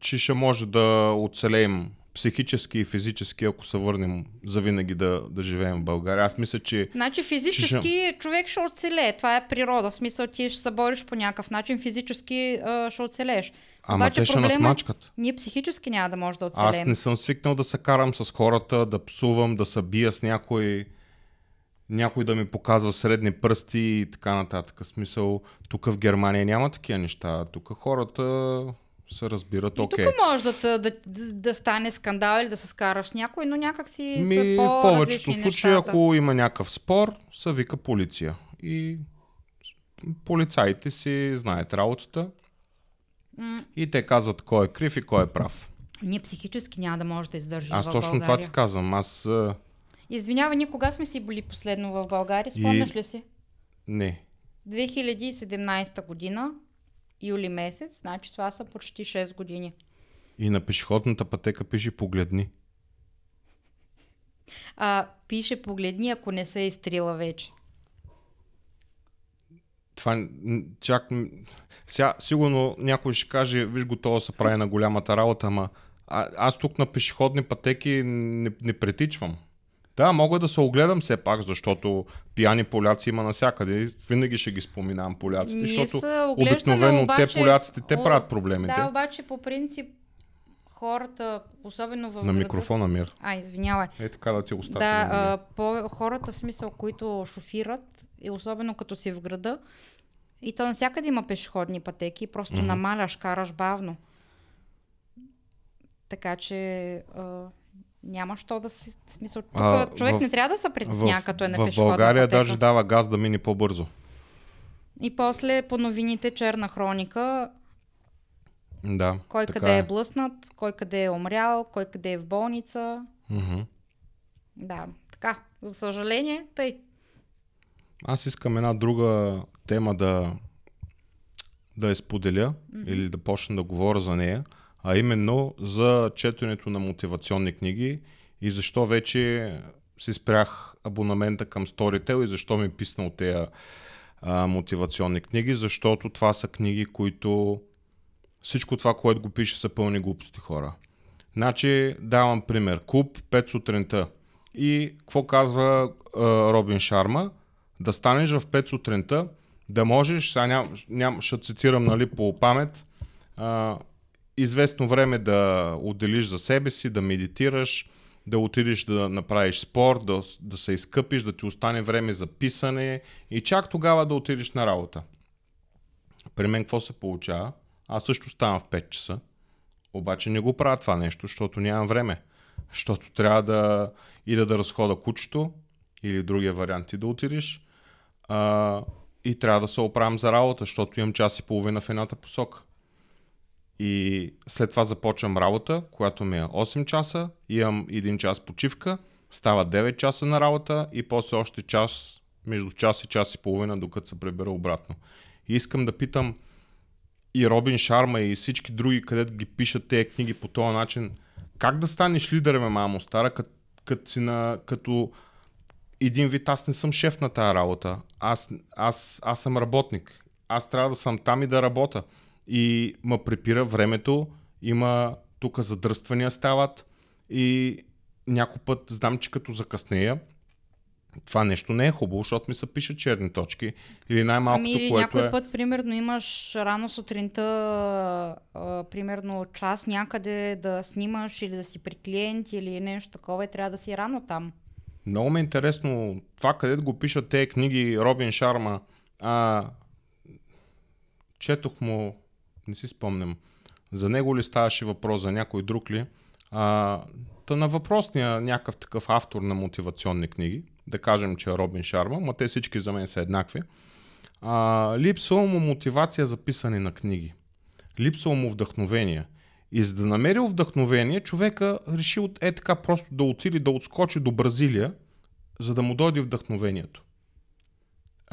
че ще може да оцелеем психически и физически, ако се върнем завинаги да, да живеем в България? Аз мисля, че... Значи физически човек ще оцелее. Това е природа. В смисъл ти ще се бориш по някакъв начин. Физически а, ще оцелееш. Ама те ще нас е, мачкат. Ние психически няма да може да оцелеем. Аз не съм свикнал да се карам с хората, да псувам, да се бия с някой, някой да ми показва средни пръсти и така нататък. Смисъл, тук в Германия няма такива неща. Тук хората се разбират И окей. тук може да, да, да, стане скандал или да се скараш с някой, но някак си Ми, са в по повечето случаи, ако има някакъв спор, се вика полиция. И полицаите си знаят работата М, и те казват кой е крив и кой е прав. Ние психически няма да може да издържим Аз точно това България. ти казвам. Аз Извинявай, ние кога сме си били последно в България? Спомняш И- ли си? не. 2017 година, юли месец, значи това са почти 6 години. И на пешеходната пътека пише погледни. А, пише погледни, ако не се е изтрила вече. Това чак... Сега, сигурно някой ще каже, виж готово се прави на голямата работа, ама а, аз тук на пешеходни пътеки не, не претичвам. Да, мога да се огледам все пак, защото пияни поляци има навсякъде. Винаги ще ги споминавам поляците, Ние защото обикновено обаче, те поляците, те о, правят проблемите. Да, обаче по принцип хората, особено в на града... микрофона мир. А, извинявай. Е така да ти остата. Да, а, по, хората в смисъл, които шофират, и особено като си в града, и то навсякъде има пешеходни пътеки, просто Мгм. намаляш, караш бавно. Така че а, няма що да в смисъл. Тук А, човек в- не трябва да се притесня, в, като е на В България пътека. даже дава газ да мине по-бързо. И после по новините черна хроника, Да, кой къде е блъснат, кой къде е умрял, кой къде е в болница. Мгм. Да, така. За съжаление, тъй. Аз искам една друга тема да, да я споделя Мгм. или да почна да говоря за нея, а именно за четенето на мотивационни книги и защо вече си спрях абонамента към Storytel и защо ми писна от тези мотивационни книги, защото това са книги, които всичко това, което го пише, са пълни глупости хора. Значи, давам пример. Клуб 5 сутринта. И какво казва а, Робин Шарма? Да станеш в 5 сутринта, да можеш, сега ням, ням, ще цитирам нали, по памет, а, известно време да отделиш за себе си, да медитираш, да отидеш да направиш спорт, да, да се изкъпиш, да ти остане време за писане и чак тогава да отидеш на работа. При мен какво се получава? Аз също ставам в 5 часа, обаче не го правя това нещо, защото нямам време. Защото трябва да ида да разхода кучето или другия вариант и да отидеш а, и трябва да се оправям за работа, защото имам час и половина в едната посока. И след това започвам работа, която ми е 8 часа, имам 1 час почивка, става 9 часа на работа и после още час, между час и час и половина, докато се прибера обратно. И искам да питам и Робин Шарма и всички други, където ги пишат тези книги по този начин, как да станеш лидер, ме мамо стара, като, като си на, като един вид, аз не съм шеф на тази работа. Аз, аз, аз съм работник. Аз трябва да съм там и да работя. И ма препира времето, има тук задръствания стават и някой път знам, че като закъснея, това нещо не е хубаво, защото ми се пише черни точки. Или най-малкото, Ами или което някой е... път, примерно, имаш рано сутринта, а, примерно час някъде да снимаш или да си при клиент или нещо такова и трябва да си рано там. Много ме е интересно това, къде го пишат тези книги Робин Шарма. А, четох му, не си спомням, за него ли ставаше въпрос, за някой друг ли. А, та на въпросния някакъв такъв автор на мотивационни книги, да кажем, че е Робин Шарма, но те всички за мен са еднакви, а, липсва му мотивация за писане на книги. Липсва му вдъхновение. И за да намери вдъхновение, човека реши от е така просто да отиде да отскочи до Бразилия, за да му дойде вдъхновението.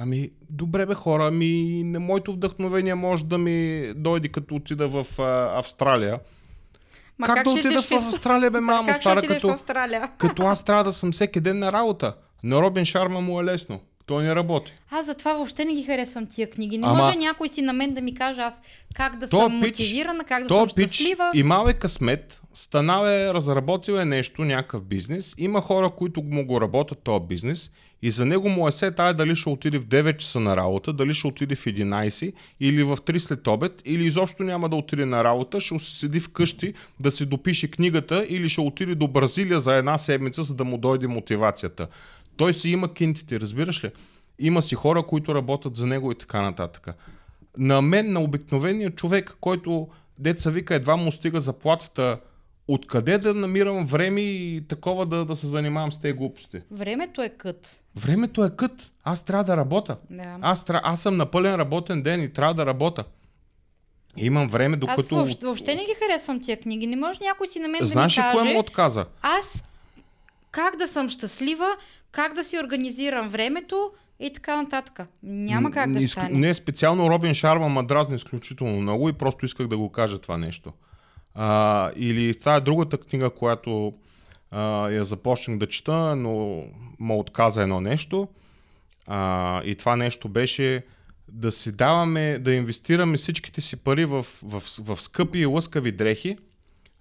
Ами, добре бе хора, ами не моето вдъхновение може да ми дойде като отида в а, Австралия. Ма как, как да отида в Австралия, бе, Ма [laughs] мамо, стара, като, [laughs] като аз трябва да съм всеки ден на работа. На Робин Шарма му е лесно. Той не работи. Аз затова въобще не ги харесвам тия книги. Не Ама- може някой си на мен да ми каже аз как да Тоя съм пич- мотивирана, как да съм пич щастлива. Имал е късмет, станал е, разработил е нещо, някакъв бизнес. Има хора, които му го работят този бизнес и за него му е се тая дали ще отиде в 9 часа на работа, дали ще отиде в 11 или в 3 след обед, или изобщо няма да отиде на работа, ще се седи вкъщи да си допише книгата или ще отиде до Бразилия за една седмица, за да му дойде мотивацията. Той си има кинтите, разбираш ли? Има си хора, които работят за него и така нататък. На мен, на обикновения човек, който деца вика едва му стига заплатата, откъде да намирам време и такова да, да се занимавам с тези глупости? Времето е кът. Времето е кът. Аз трябва да работя. Да. Аз, аз съм на пълен работен ден и трябва да работя. И имам време, Аз докато... въобще, въобще не ги харесвам тия книги. Не може някой си на мен Знаеш да ми кое каже му отказа? аз как да съм щастлива, как да си организирам времето и така нататък. Няма как да М, стане. Не, специално Робин Шарма ма дразни изключително много и просто исках да го кажа това нещо. А, или това е другата книга, която а, я започнах да чета, но ме отказа едно нещо. А, и това нещо беше да си даваме, да инвестираме всичките си пари в, в, в скъпи и лъскави дрехи,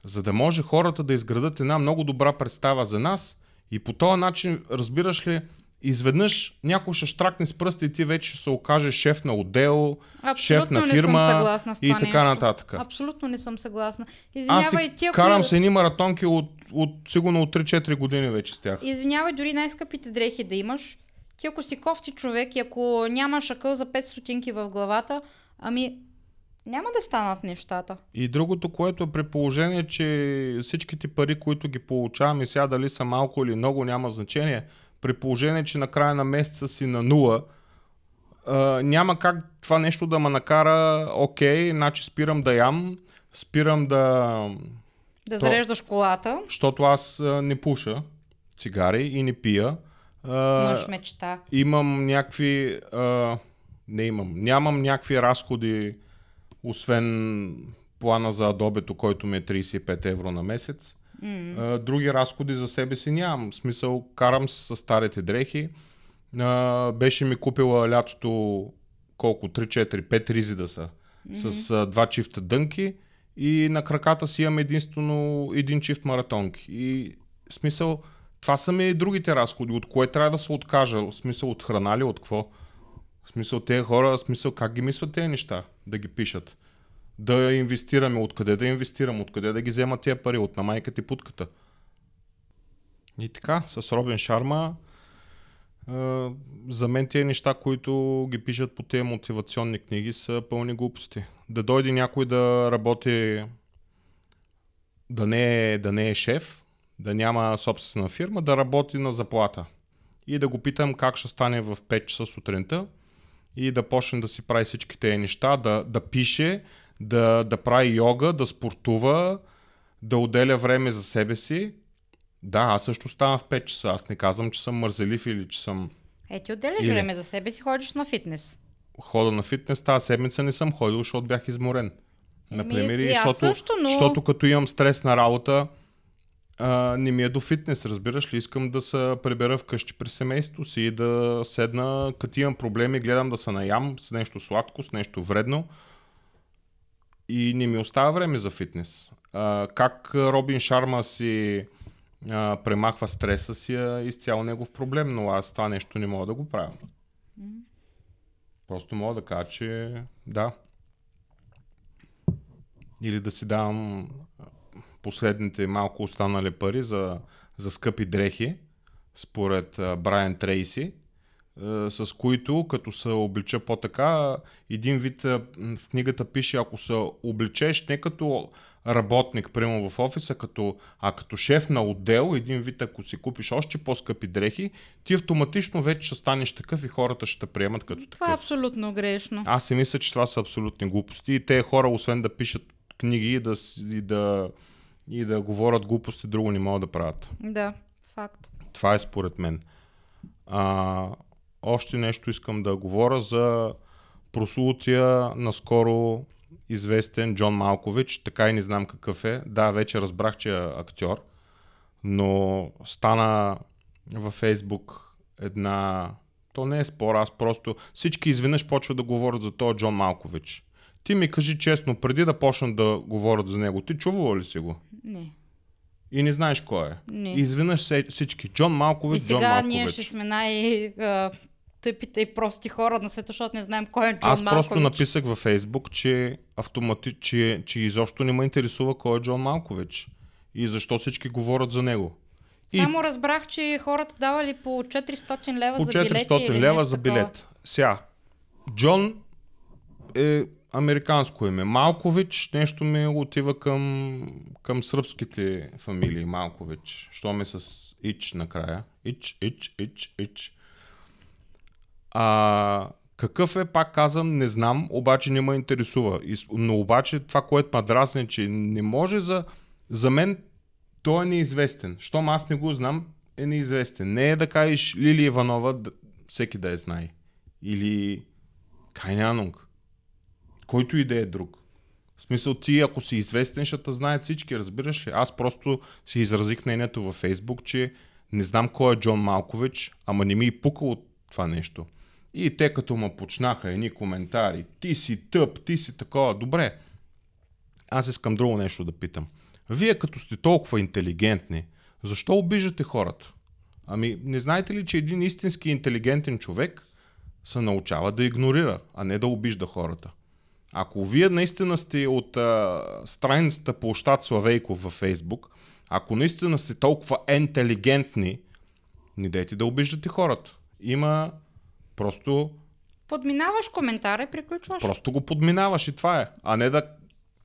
за да може хората да изградат една много добра представа за нас и по този начин, разбираш ли, изведнъж някой ще штракне с пръста и ти вече ще се окаже шеф на отдел, шеф на Абсолютно фирма не съм съгласна с и това така нещо. нататък. Абсолютно не съм съгласна. Аз Извинявай, си тия, карам кои- с едни маратонки от, от сигурно от 3-4 години вече с тях. Извинявай, дори най-скъпите дрехи да имаш. Ти ако си кофти човек и ако нямаш акъл за 5 стотинки в главата, ами няма да станат нещата. И другото, което е при положение, че всичките пари, които ги получавам и сега дали са малко или много, няма значение. При положение, че на края на месеца си на нула, няма как това нещо да ме накара, окей, значи спирам да ям, спирам да... Да То- зареждаш колата, Защото аз не пуша цигари и не пия. Мъж мечта. имам някакви... Не имам. Нямам някакви разходи, освен плана за адобето, който ми е 35 евро на месец. А, други разходи за себе си нямам. В смисъл, карам с старите дрехи. Беше ми купила лятото колко? 3-4-5 ризи да са. С а, два чифта дънки и на краката си имам единствено един чифт маратонки. И в смисъл, това са ми другите разходи. От кое трябва да се откажа? В смисъл, от храна ли, от какво? В смисъл, тези хора, в смисъл, как ги мислят тези неща? Да ги пишат. Да инвестираме. Откъде да инвестирам? Откъде да ги взема тези пари? От на майката и путката. И така, с Робин Шарма, за мен тези неща, които ги пишат по тези мотивационни книги, са пълни глупости. Да дойде някой да работи, да не е, да не е шеф, да няма собствена фирма, да работи на заплата. И да го питам как ще стане в 5 часа сутринта и да почне да си прави всички тези неща, да, да пише, да, да прави йога, да спортува, да отделя време за себе си. Да, аз също ставам в 5 часа. Аз не казвам, че съм мързелив или че съм Е, ти отделяш Или- време за себе си, ходиш на фитнес. хода на фитнес. Тази седмица не съм ходил, защото бях изморен. Например, и защото, също, но- защото като имам стрес на работа, а, не ми е до фитнес, разбираш ли? Искам да се прибера вкъщи при семейството си и да седна, като имам проблеми, гледам да се наям с нещо сладко, с нещо вредно и не ми остава време за фитнес. А, как Робин Шарма си а, премахва стреса си е изцяло негов проблем, но аз това нещо не мога да го правя. Просто мога да кажа, че да. Или да си давам последните малко останали пари за, за скъпи дрехи, според Брайан Трейси, с които, като се облича по-така, един вид м, в книгата пише, ако се обличеш не като работник, прямо в офиса, като, а като шеф на отдел, един вид, ако си купиш още по-скъпи дрехи, ти автоматично вече ще станеш такъв и хората ще те приемат като такъв. Това е абсолютно грешно. Аз си мисля, че това са абсолютни глупости и те хора, освен да пишат книги и да, и да, и да говорят глупости, друго не могат да правят. Да, факт. Това е според мен. А, още нещо искам да говоря за прослутия наскоро известен Джон Малкович. Така и не знам какъв е. Да, вече разбрах, че е актьор, но стана във Фейсбук една... То не е спор, аз просто... Всички изведнъж почват да говорят за този Джон Малкович. Ти ми кажи честно, преди да почнат да говорят за него, ти чувала ли си го? Не. И не знаеш кой е. Не. И изведнъж всички. Джон И Малкович, Джон сега Малкович. ние ще сме най- тъпите и прости хора на света, защото не знаем кой е Джон Аз Малкович. просто написах във Фейсбук, че, автомати... че, че изобщо не ме интересува кой е Джон Малкович. И защо всички говорят за него. И Само разбрах, че хората давали по 400 лева по за билети 400 или лева нещо за билет. Сега, Джон е американско име. Малкович нещо ми отива към, към сръбските фамилии. Малкович. Що ме с Ич накрая. Ич, Ич, Ич, Ич. А, какъв е, пак казвам, не знам, обаче не ме интересува. Но обаче това, което ме дразни, е, че не може за... За мен той е неизвестен. Щом аз не го знам, е неизвестен. Не е да кажеш Лили Иванова, всеки да я знае. Или Кайнянунг. Който и да е друг. В смисъл ти, ако си известен, ще те знаят всички, разбираш ли? Аз просто си изразих мнението във Фейсбук, че не знам кой е Джон Малкович, ама не ми и пука от това нещо. И те като ме почнаха едни коментари, ти си тъп, ти си такова, добре. Аз искам друго нещо да питам. Вие като сте толкова интелигентни, защо обиждате хората? Ами, не знаете ли, че един истински интелигентен човек се научава да игнорира, а не да обижда хората? Ако вие наистина сте от а, страницата площад Славейков във Фейсбук, ако наистина сте толкова интелигентни, не дайте да обиждате хората. Има просто Подминаваш коментара и приключваш. Просто го подминаваш и това е. А не да,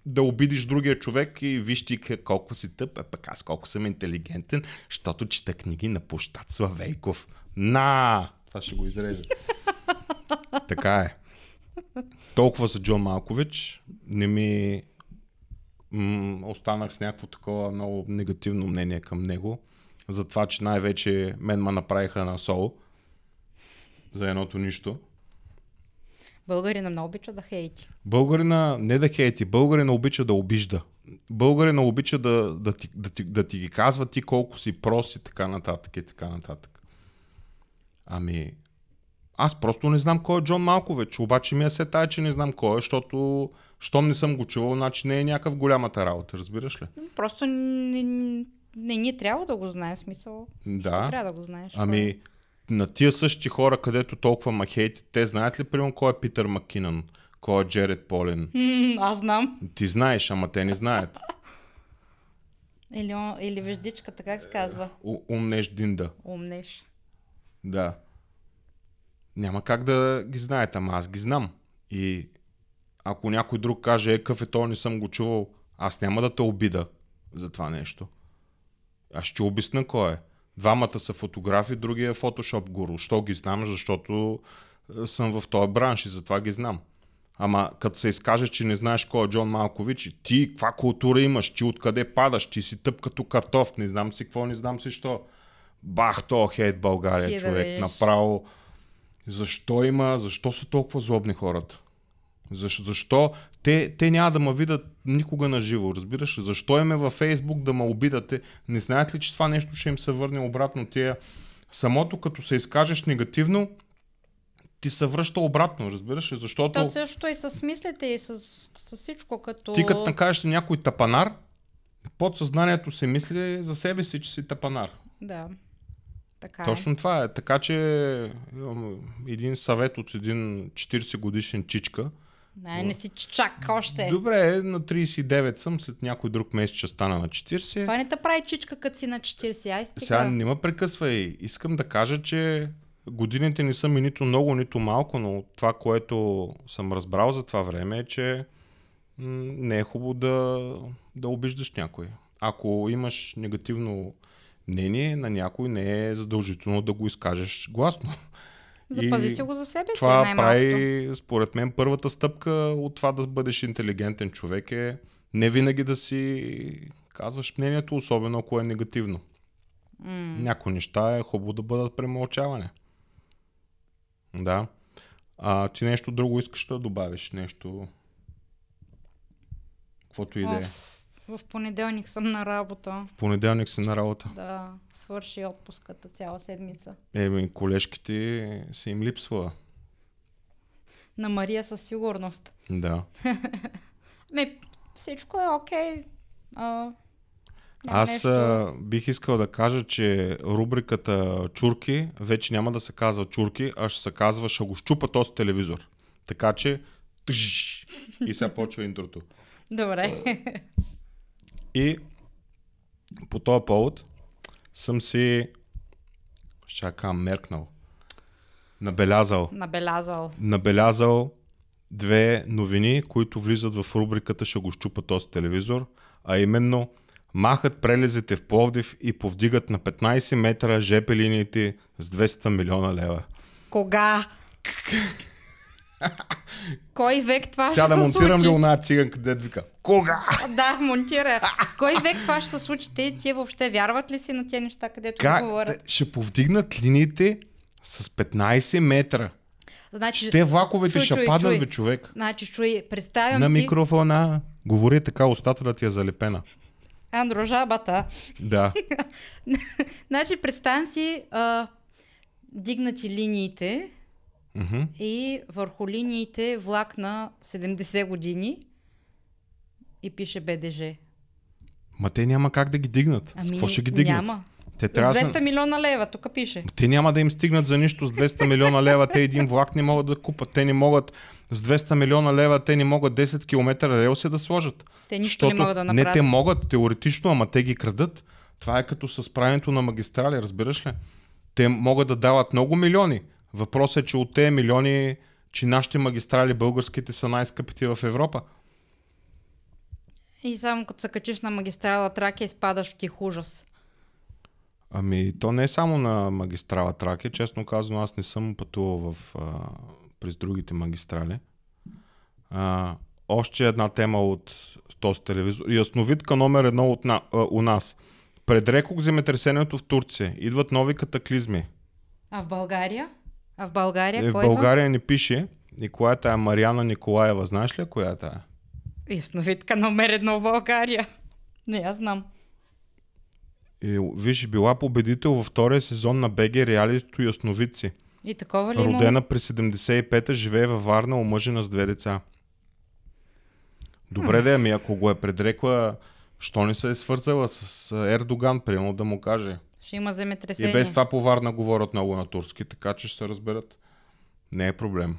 да обидиш другия човек и виж ти колко си тъп, а пък аз колко съм интелигентен, защото чета книги на площад Славейков. На! Това ще го изрежа. така е. Толкова за Джон Малкович. Не ми... М- останах с някакво такова много негативно мнение към него. За това, че най-вече мен ме направиха на сол. За едното нищо. Българина много обича да хейти. Българина не да хейти, българина обича да обижда. Българина обича да, да, ти, да, ти, да ти ги казва ти колко си прос и така нататък и така нататък. Ами, аз просто не знам кой е Джон Малкович, обаче ми е се тая, че не знам кой е, защото щом не съм го чувал, значи не е някакъв голямата работа, разбираш ли? Просто не, не ни трябва да го знаем, в смисъл. Да. Трябва да го знаеш. Ами, на тия същи хора, където толкова ма хейти, те знаят ли, примерно, кой е Питър Маккинън, кой е Джеред Полин? М, аз знам. Ти знаеш, ама те не знаят. [laughs] Или, или веждичката, как се казва? У- Умнеш Динда. Умнеш. Да. Няма как да ги знаете, ама аз ги знам. И ако някой друг каже, е, къв е то, не съм го чувал, аз няма да те обида за това нещо. Аз ще обясна кой е. Двамата са фотографи, другия е фотошоп гуру. Що ги знам? Защото е, съм в този бранш и затова ги знам. Ама като се изкаже, че не знаеш кой е Джон Малкович, и ти каква култура имаш, ти откъде падаш, ти си тъп като картоф, не знам си какво, не знам си що. Бах, то хейт България, Ти да човек. видиш. Направо. Защо има, защо са толкова злобни хората? Защо? защо? Те, те няма да ме видят никога на живо, разбираш? Защо им е във Фейсбук да ме обидате? Не знаят ли, че това нещо ще им се върне обратно? Тия... Самото като се изкажеш негативно, ти се връща обратно, разбираш? ли? Защото То също и с мислите и с, с всичко, като... ти като накажеш на някой тапанар, подсъзнанието се мисли за себе си, че си тапанар. Да. Така Точно това е. Така че един съвет от един 40 годишен чичка Не, не си чак още. Добре, на 39 съм, след някой друг месец ще стана на 40. Това не те прави чичка, като си на 40. Ай, стига. Сега не ме прекъсвай. Искам да кажа, че годините не са ми нито много, нито малко, но това, което съм разбрал за това време е, че не е хубаво да, да обиждаш някой. Ако имаш негативно мнение на някой, не е задължително да го изкажеш гласно. [laughs] Запази си го за себе си, Това най-малкото. прави, според мен, първата стъпка от това да бъдеш интелигентен човек е не винаги да си казваш мнението, особено ако е негативно. М. Някои неща е хубаво да бъдат премълчаване. Да. А ти нещо друго искаш да добавиш? Нещо... Каквото и да е. В понеделник съм на работа. В понеделник си на работа. Да, свърши отпуската цяла седмица. Еми, колежките си им липсва. На Мария със сигурност. Да. [laughs] Ме, всичко е окей. А, Аз нещо... а, бих искал да кажа, че рубриката Чурки вече няма да се казва Чурки, а ще се казва Ще го щупа този телевизор. Така че и сега почва интрото. Добре. И по този повод съм си кажа, меркнал. Набелязал. Набелязал. Набелязал две новини, които влизат в рубриката Ще го щупа този телевизор, а именно махат прелезите в Пловдив и повдигат на 15 метра ЖП линиите с 200 милиона лева. Кога? [laughs] Кой век това Сега ще да се монтирам ли случи? она циганка, дед вика? Кога? Да, монтира. Кой век това ще се случи? Те, тия въобще вярват ли си на тия неща, където Как? говорят? Ще повдигнат линиите с 15 метра. Значи, Те влаковете чуй, ще чуй, паднат, чуй. бе, човек. Значи, чуй, представям На си микрофона. Говори така, устата да ти е залепена. Андрожабата. Да. [laughs] значи, представям си а, дигнати линиите Мгм. и върху линиите влак на 70 години и пише БДЖ. Ма те няма как да ги дигнат. с Ами, какво ще ги дигнат? няма. Те С трябва да 200 са... милиона лева, тук пише. Те няма да им стигнат за нищо с 200 милиона лева. Те един влак не могат да купат. Те не могат с 200 милиона лева, те не могат 10 км релси да сложат. Те нищо не могат да Не, направят. те могат теоретично, ама те ги крадат. Това е като с правенето на магистрали, разбираш ли? Те могат да дават много милиони. Въпросът е, че от тези милиони, че нашите магистрали българските са най-скъпите в Европа. И само като се качиш на магистрала Тракия, изпадаш в тих ужас. Ами, то не е само на магистрала Тракия. Честно казано, аз не съм пътувал в, а, през другите магистрали. А, още една тема от този телевизор. Ясновидка номер едно от на, а, у нас. Предрекох земетресението в Турция. Идват нови катаклизми. А в България? А в България Е, в идва? България ни пише. И коя е тая Мариана Николаева? Знаеш ли коя е тая? Ясновидка номер едно в България. Не, аз знам. И, виж, била победител във втория сезон на БГ реалитето Ясновидци. И такова ли има? Родена през 75-та, живее във Варна, омъжена с две деца. Добре да ами ако го е предрекла, що не се е свързала с Ердоган, примерно да му каже. Ще има И земетресение. без това по Варна говорят много на турски, така че ще се разберат. Не е проблем.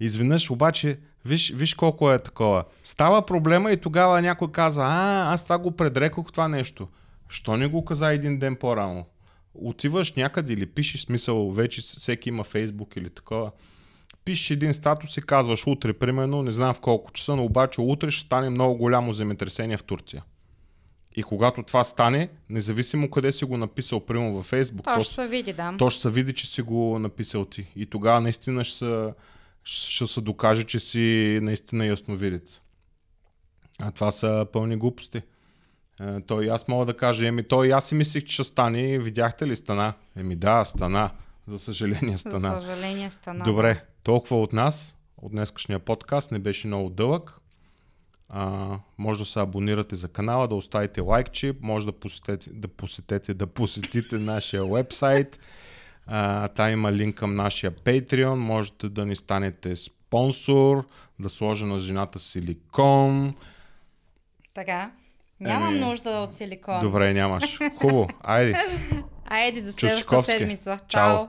Изведнъж обаче, виж, виж колко е такова. Става проблема и тогава някой казва, а, аз това го предрекох това нещо. Що не го каза един ден по-рано? Отиваш някъде или пишеш смисъл, вече всеки има Фейсбук или такова. Пишеш един статус и казваш утре, примерно, не знам в колко часа, но обаче утре ще стане много голямо земетресение в Турция. И когато това стане, независимо къде си го написал, примерно във Фейсбук, То то, ще се види, да. то ще се види, че си го написал ти. И тогава наистина ще се, ще се докаже, че си наистина ясновидец. А това са пълни глупости. Е, той и аз мога да кажа, еми той и аз си мислих, че ще стане. Видяхте ли стана? Еми да, стана. За съжаление стана. За съжаление стана. Добре, толкова от нас, от днескашния подкаст. Не беше много дълъг. А, може да се абонирате за канала, да оставите лайкче, може да посетете, да посетете, да посетите нашия вебсайт. А, та има линк към нашия Patreon, можете да ни станете спонсор, да сложа на жената силикон. Така. Нямам Еми, нужда от силикон. Добре, нямаш. Хубаво, айде. [laughs] Айде до следващата седмица. Чао. Чао.